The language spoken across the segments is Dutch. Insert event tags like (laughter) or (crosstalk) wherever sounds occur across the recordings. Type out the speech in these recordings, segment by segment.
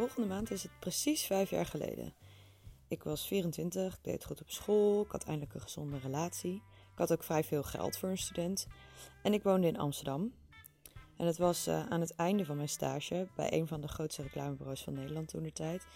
Volgende maand is het precies vijf jaar geleden. Ik was 24, ik deed goed op school, ik had eindelijk een gezonde relatie. Ik had ook vrij veel geld voor een student. En ik woonde in Amsterdam. En het was uh, aan het einde van mijn stage bij een van de grootste reclamebureaus van Nederland toen de tijd.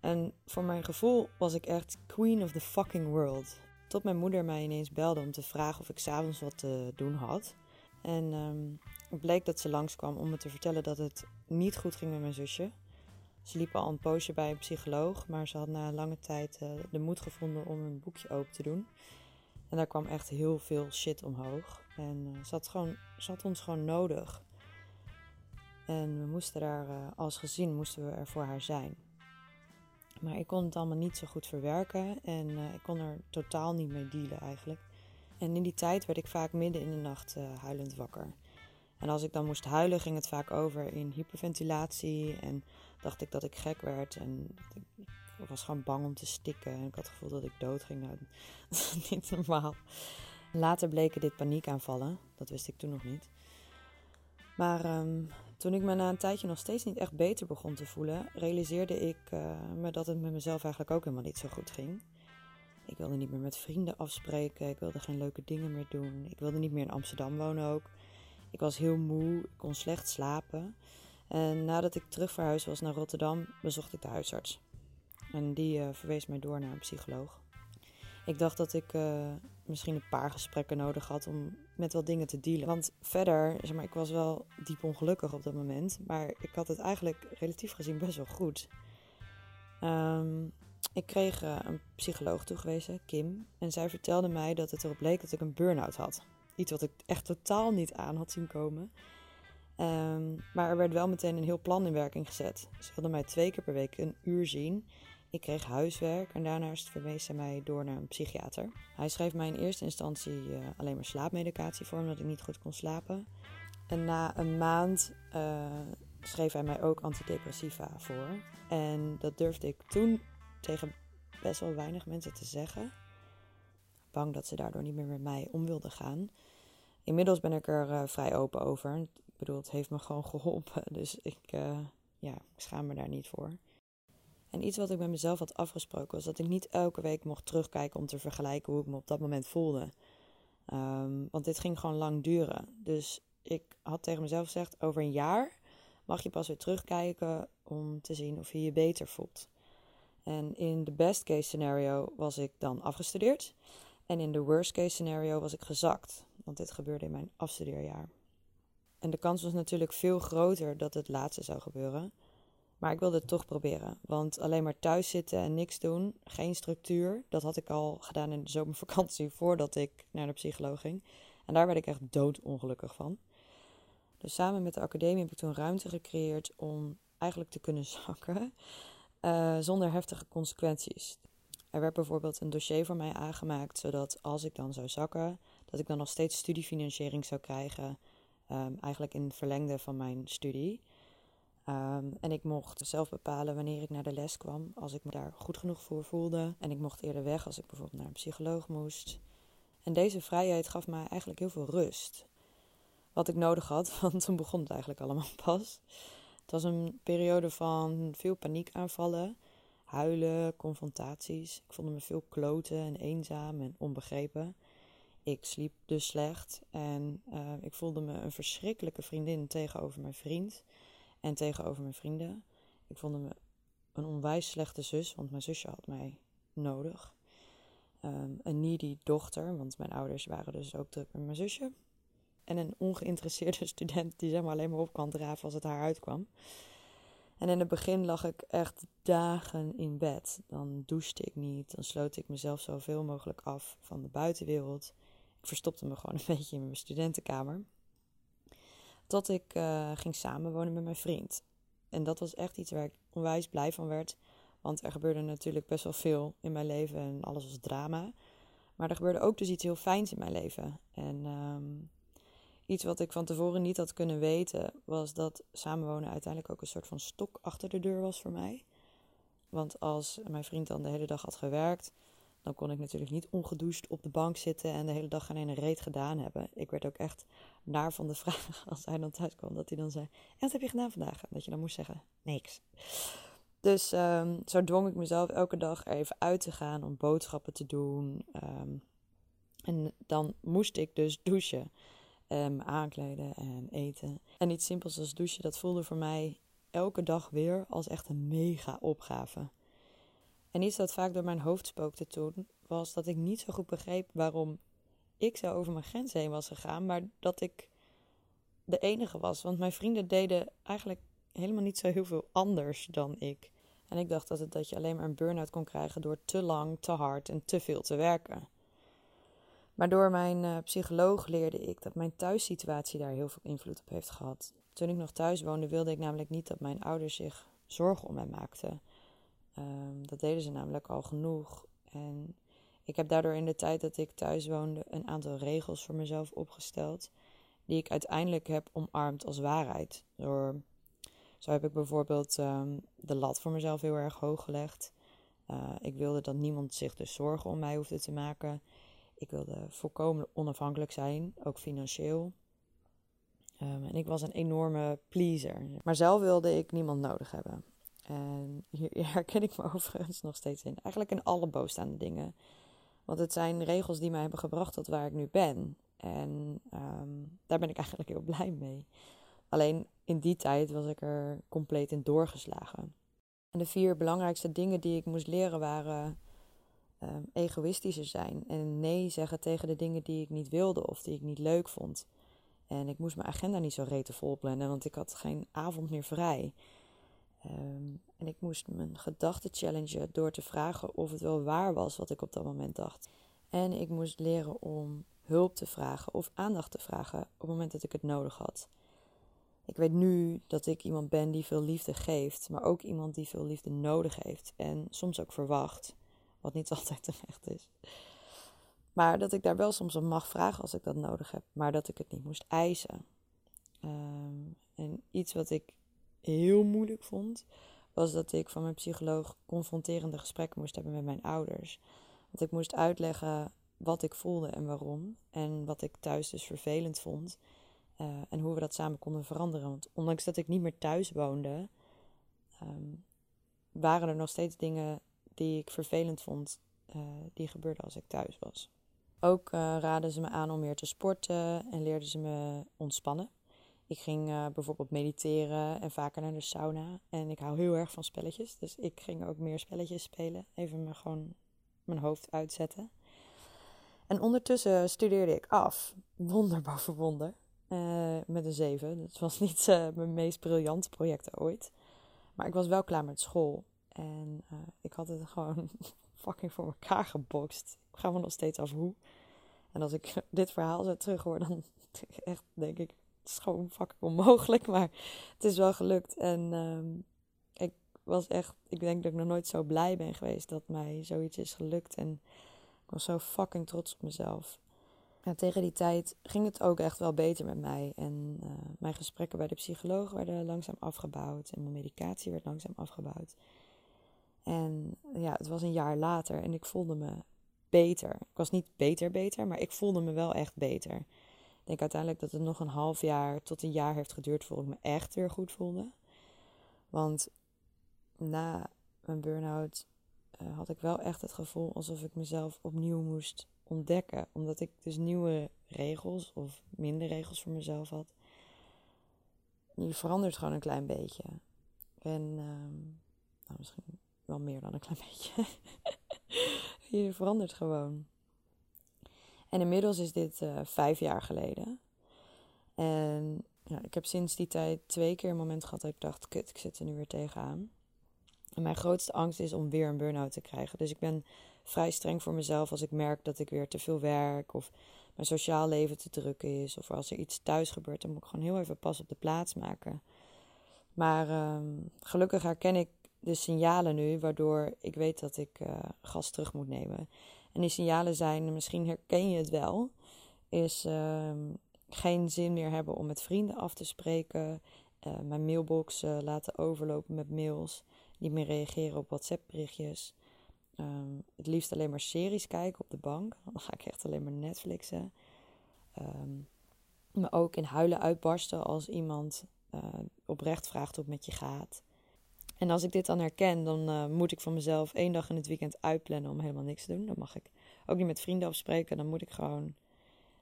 En voor mijn gevoel was ik echt queen of the fucking world. Tot mijn moeder mij ineens belde om te vragen of ik s'avonds wat te doen had. En um, het bleek dat ze langskwam om me te vertellen dat het niet goed ging met mijn zusje. Ze liep al een poosje bij een psycholoog, maar ze had na lange tijd uh, de moed gevonden om een boekje open te doen. En daar kwam echt heel veel shit omhoog. En uh, ze, had gewoon, ze ons gewoon nodig. En we moesten daar, uh, als gezin, moesten we er voor haar zijn. Maar ik kon het allemaal niet zo goed verwerken en ik kon er totaal niet mee dealen eigenlijk. En in die tijd werd ik vaak midden in de nacht huilend wakker. En als ik dan moest huilen, ging het vaak over in hyperventilatie. En dacht ik dat ik gek werd. En ik was gewoon bang om te stikken. En ik had het gevoel dat ik dood ging. Nou, (laughs) dat is niet normaal. Later bleken dit paniekaanvallen. Dat wist ik toen nog niet. Maar um, toen ik me na een tijdje nog steeds niet echt beter begon te voelen, realiseerde ik uh, me dat het met mezelf eigenlijk ook helemaal niet zo goed ging. Ik wilde niet meer met vrienden afspreken, ik wilde geen leuke dingen meer doen, ik wilde niet meer in Amsterdam wonen ook. Ik was heel moe, ik kon slecht slapen. En nadat ik terug verhuisd was naar Rotterdam, bezocht ik de huisarts. En die uh, verwees mij door naar een psycholoog. Ik dacht dat ik uh, misschien een paar gesprekken nodig had om met wat dingen te dealen. Want verder, zeg maar, ik was wel diep ongelukkig op dat moment. Maar ik had het eigenlijk relatief gezien best wel goed. Um, ik kreeg uh, een psycholoog toegewezen, Kim. En zij vertelde mij dat het erop leek dat ik een burn-out had. Iets wat ik echt totaal niet aan had zien komen. Um, maar er werd wel meteen een heel plan in werking gezet. Ze wilden mij twee keer per week een uur zien. Ik kreeg huiswerk en daarnaast verwees hij mij door naar een psychiater. Hij schreef mij in eerste instantie uh, alleen maar slaapmedicatie voor, omdat ik niet goed kon slapen. En na een maand uh, schreef hij mij ook antidepressiva voor. En dat durfde ik toen tegen best wel weinig mensen te zeggen. Bang dat ze daardoor niet meer met mij om wilden gaan. Inmiddels ben ik er uh, vrij open over. Bedoel, het heeft me gewoon geholpen. (laughs) Dus ik, uh, ja, schaam me daar niet voor. En iets wat ik met mezelf had afgesproken was dat ik niet elke week mocht terugkijken om te vergelijken hoe ik me op dat moment voelde. Um, want dit ging gewoon lang duren. Dus ik had tegen mezelf gezegd: over een jaar mag je pas weer terugkijken om te zien of je je beter voelt. En in de best case scenario was ik dan afgestudeerd. En in de worst case scenario was ik gezakt. Want dit gebeurde in mijn afstudeerjaar. En de kans was natuurlijk veel groter dat het laatste zou gebeuren. Maar ik wilde het toch proberen. Want alleen maar thuis zitten en niks doen, geen structuur. Dat had ik al gedaan in de zomervakantie (laughs) voordat ik naar de psycholoog ging. En daar werd ik echt doodongelukkig van. Dus samen met de academie heb ik toen ruimte gecreëerd om eigenlijk te kunnen (laughs) zakken. Uh, zonder heftige consequenties. Er werd bijvoorbeeld een dossier voor mij aangemaakt, zodat als ik dan zou zakken, dat ik dan nog steeds studiefinanciering zou krijgen. Um, eigenlijk in het verlengde van mijn studie. Um, en ik mocht zelf bepalen wanneer ik naar de les kwam, als ik me daar goed genoeg voor voelde. En ik mocht eerder weg als ik bijvoorbeeld naar een psycholoog moest. En deze vrijheid gaf mij eigenlijk heel veel rust. Wat ik nodig had, (laughs) want toen begon het eigenlijk allemaal pas. Het was een periode van veel paniekaanvallen, huilen, confrontaties. Ik voelde me veel kloten en eenzaam en onbegrepen. Ik sliep dus slecht en uh, ik voelde me een verschrikkelijke vriendin tegenover mijn vriend en tegenover mijn vrienden. Ik voelde me een onwijs slechte zus, want mijn zusje had mij nodig. Um, een needy dochter, want mijn ouders waren dus ook druk met mijn zusje. En een ongeïnteresseerde (laughs) student die zeg maar alleen maar op kan draven als het haar uitkwam. En in het begin lag ik echt dagen in bed. Dan douchte ik niet, dan sloot ik mezelf zoveel mogelijk af van de buitenwereld. Ik verstopte me gewoon een (laughs) beetje in mijn studentenkamer. Tot ik uh, ging samenwonen met mijn vriend. En dat was echt iets waar ik onwijs blij van werd. Want er gebeurde natuurlijk best wel veel in mijn leven en alles was drama. Maar er gebeurde ook dus iets heel fijns in mijn leven. En um, iets wat ik van tevoren niet had kunnen weten, was dat samenwonen uiteindelijk ook een soort van stok achter de deur was voor mij. Want als mijn vriend dan de hele dag had gewerkt, dan kon ik natuurlijk niet ongedoucht op de bank zitten en de hele dag geen reet gedaan hebben. Ik werd ook echt naar van de vraag (laughs) als hij dan thuis kwam, dat hij dan zei: En wat heb je gedaan vandaag? Dat je dan moest zeggen: niks. Dus um, zo dwong ik mezelf elke dag er even uit te gaan om boodschappen te doen. Ehm, en dan moest ik dus douchen, um, aankleden en eten. En iets simpels als douchen, dat voelde voor mij elke dag weer als echt een mega opgave. En iets dat vaak door mijn hoofd spookte toen, was dat ik niet zo goed begreep waarom ik zo over mijn grens heen was gegaan, maar dat ik de enige was. Want mijn vrienden deden eigenlijk helemaal niet zo heel veel anders dan ik. En ik dacht dat, het, dat je alleen maar een burn-out kon krijgen door te lang, te hard en te veel te werken. Maar door mijn uh, psycholoog leerde ik dat mijn thuissituatie daar heel veel invloed op heeft gehad. Toen ik nog thuis woonde, wilde ik namelijk niet dat mijn ouders zich zorgen om mij maakten. Um, dat deden ze namelijk al genoeg. En ik heb daardoor in de tijd dat ik thuis woonde een aantal regels voor mezelf opgesteld. Die ik uiteindelijk heb omarmd als waarheid. Zo heb ik bijvoorbeeld um, de lat voor mezelf heel erg hoog gelegd. Uh, ik wilde dat niemand zich dus zorgen om mij hoefde te maken. Ik wilde volkomen onafhankelijk zijn, ook financieel. Um, en ik was een enorme pleaser. Maar zelf wilde ik niemand nodig hebben. En (laughs) hier herken ik me overigens nog steeds in. Eigenlijk in alle boosstaande dingen. Want het zijn regels die mij hebben gebracht tot waar ik nu ben. En um, daar ben ik eigenlijk heel blij mee. Alleen in die tijd was ik er compleet in doorgeslagen. En de vier belangrijkste dingen die ik moest leren waren um, egoïstischer zijn. En nee zeggen tegen de dingen die ik niet wilde of die ik niet leuk vond. En ik moest mijn agenda niet zo rete vol plannen, want ik had geen avond meer vrij. Um, en ik moest mijn gedachten challengen door te vragen of het wel waar was wat ik op dat moment dacht. En ik moest leren om hulp te vragen of aandacht te vragen op het moment dat ik het nodig had. Ik weet nu dat ik iemand ben die veel liefde geeft, maar ook iemand die veel liefde nodig heeft en soms ook verwacht, wat niet (laughs) altijd terecht is. Maar dat ik daar wel soms om mag vragen als ik dat nodig heb, maar dat ik het niet moest eisen. Um, en iets wat ik heel moeilijk vond, was dat ik van mijn psycholoog confronterende gesprekken moest hebben met mijn ouders. Want ik moest uitleggen wat ik voelde en waarom. En wat ik thuis dus vervelend vond. Uh, en hoe we dat samen konden veranderen. Want ondanks dat ik niet meer thuis woonde, um, waren er nog steeds dingen die ik vervelend vond, uh, die gebeurden als ik thuis was. Ook uh, raden ze me aan om meer te sporten en leerden ze me ontspannen. Ik ging uh, bijvoorbeeld mediteren en vaker naar de sauna. En ik hou heel erg van spelletjes. Dus ik ging ook meer spelletjes spelen. Even me gewoon mijn hoofd uitzetten. En ondertussen studeerde ik af. Wonder boven wonder. Uh, met een 7. Het was (laughs) niet uh, mijn meest briljante project ooit. Maar ik was wel klaar met school. En ik had het (laughs) gewoon fucking voor elkaar gebokst. Ik ga me nog steeds af hoe. En als ik (laughs) dit verhaal zo terug hoor, dan echt denk ik, is gewoon fucking onmogelijk, (laughs) maar het is wel gelukt. En um, ik was echt, ik denk dat ik nog nooit zo blij ben geweest dat mij zoiets is gelukt. En ik was zo fucking trots op mezelf. En tegen die tijd ging het ook echt wel beter met mij. En uh, mijn gesprekken bij de psycholoog werden langzaam afgebouwd. En mijn medicatie werd langzaam afgebouwd. En ja, het was een jaar later en ik voelde me beter. Ik was niet beter beter, maar ik voelde me wel echt beter denk uiteindelijk dat het nog een half jaar tot een jaar heeft geduurd voordat ik me echt weer goed voelde. Want na mijn burn-out uh, had ik wel echt het gevoel alsof ik mezelf opnieuw moest ontdekken. Omdat ik dus nieuwe regels of minder regels voor mezelf had. Je verandert gewoon een klein beetje. En um, nou, misschien wel meer dan een klein (laughs) beetje. je verandert gewoon. En inmiddels is dit uh, vijf jaar geleden. En ik heb sinds die tijd twee keer een moment gehad dat ik dacht: kut, ik zit er nu weer tegenaan. En mijn grootste angst is om weer een burn-out te krijgen. Dus ik ben vrij streng voor mezelf als ik merk dat ik weer te veel werk of mijn sociaal leven te druk is. Of als er iets thuis gebeurt, dan moet ik gewoon heel even pas op de plaats maken. Maar um, gelukkig herken ik de signalen nu, waardoor ik weet dat ik uh, gas terug moet nemen. En die signalen zijn, misschien herken je het wel, is uh, geen zin meer hebben om met vrienden af te spreken. Uh, mijn mailbox uh, laten overlopen met mails. Niet meer reageren op WhatsApp berichtjes. Um, het liefst alleen maar series kijken op de bank. Dan ga ik echt alleen maar Netflixen. Um, maar ook in huilen uitbarsten als iemand uh, oprecht vraagt hoe het met je gaat. En als ik dit dan herken, dan uh, moet ik van mezelf één dag in het weekend uitplannen om helemaal niks te doen. Dan mag ik ook niet met vrienden afspreken. Dan moet ik gewoon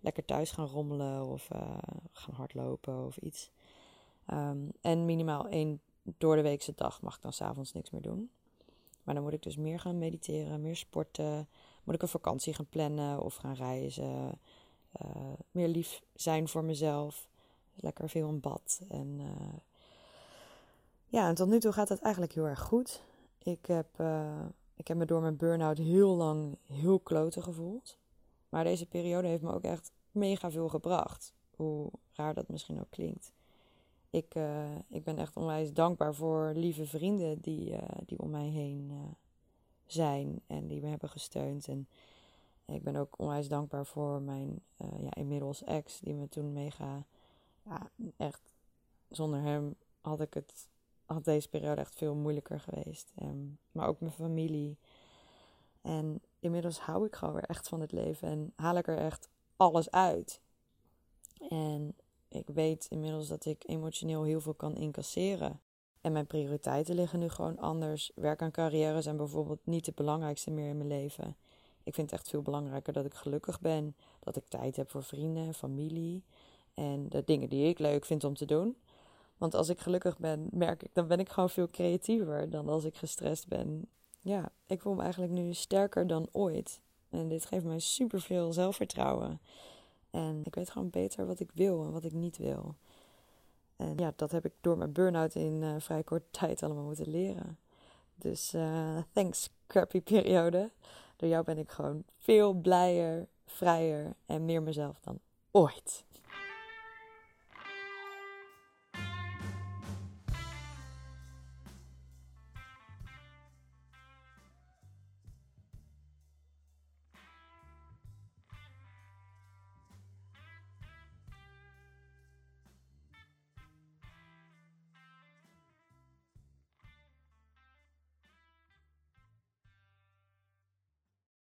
lekker thuis gaan rommelen of uh, gaan hardlopen of iets. Um, en minimaal één door de weekse dag mag ik dan s'avonds niks meer doen. Maar dan moet ik dus meer gaan mediteren, meer sporten. Moet ik een vakantie gaan plannen of gaan reizen. Uh, meer lief zijn voor mezelf. Lekker veel in bad. En ja, en tot nu toe gaat het eigenlijk heel erg goed. Ik heb, uh, ik heb me door mijn burn-out heel lang heel kloten gevoeld. Maar deze periode heeft me ook echt mega veel gebracht. Hoe raar dat misschien ook klinkt. Ik, uh, ik ben echt onwijs dankbaar voor lieve vrienden die, uh, die om mij heen zijn en die me hebben gesteund. En ik ben ook onwijs dankbaar voor mijn ja, inmiddels ex, die me toen mega. Ja, echt. Zonder hem had ik het. Had deze periode echt veel moeilijker geweest. Um, maar ook mijn familie. En inmiddels hou ik gewoon weer echt van het leven en haal ik er echt alles uit. En ik weet inmiddels dat ik emotioneel heel veel kan incasseren. En mijn prioriteiten liggen nu gewoon anders. Werk en carrière zijn bijvoorbeeld niet het belangrijkste meer in mijn leven. Ik vind het echt veel belangrijker dat ik gelukkig ben. Dat ik tijd heb voor vrienden en familie. En de dingen die ik leuk vind om te doen. Want als ik gelukkig ben, merk ik, dan ben ik gewoon veel creatiever dan als ik gestrest ben. Ja, ik voel me eigenlijk nu sterker dan ooit. En dit geeft mij super veel zelfvertrouwen. En ik weet gewoon beter wat ik wil en wat ik niet wil. En ja, dat heb ik door mijn burn-out in uh, vrij korte tijd allemaal moeten leren. Dus uh, thanks, crappy periode. Door jou ben ik gewoon veel blijer, vrijer en meer mezelf dan ooit.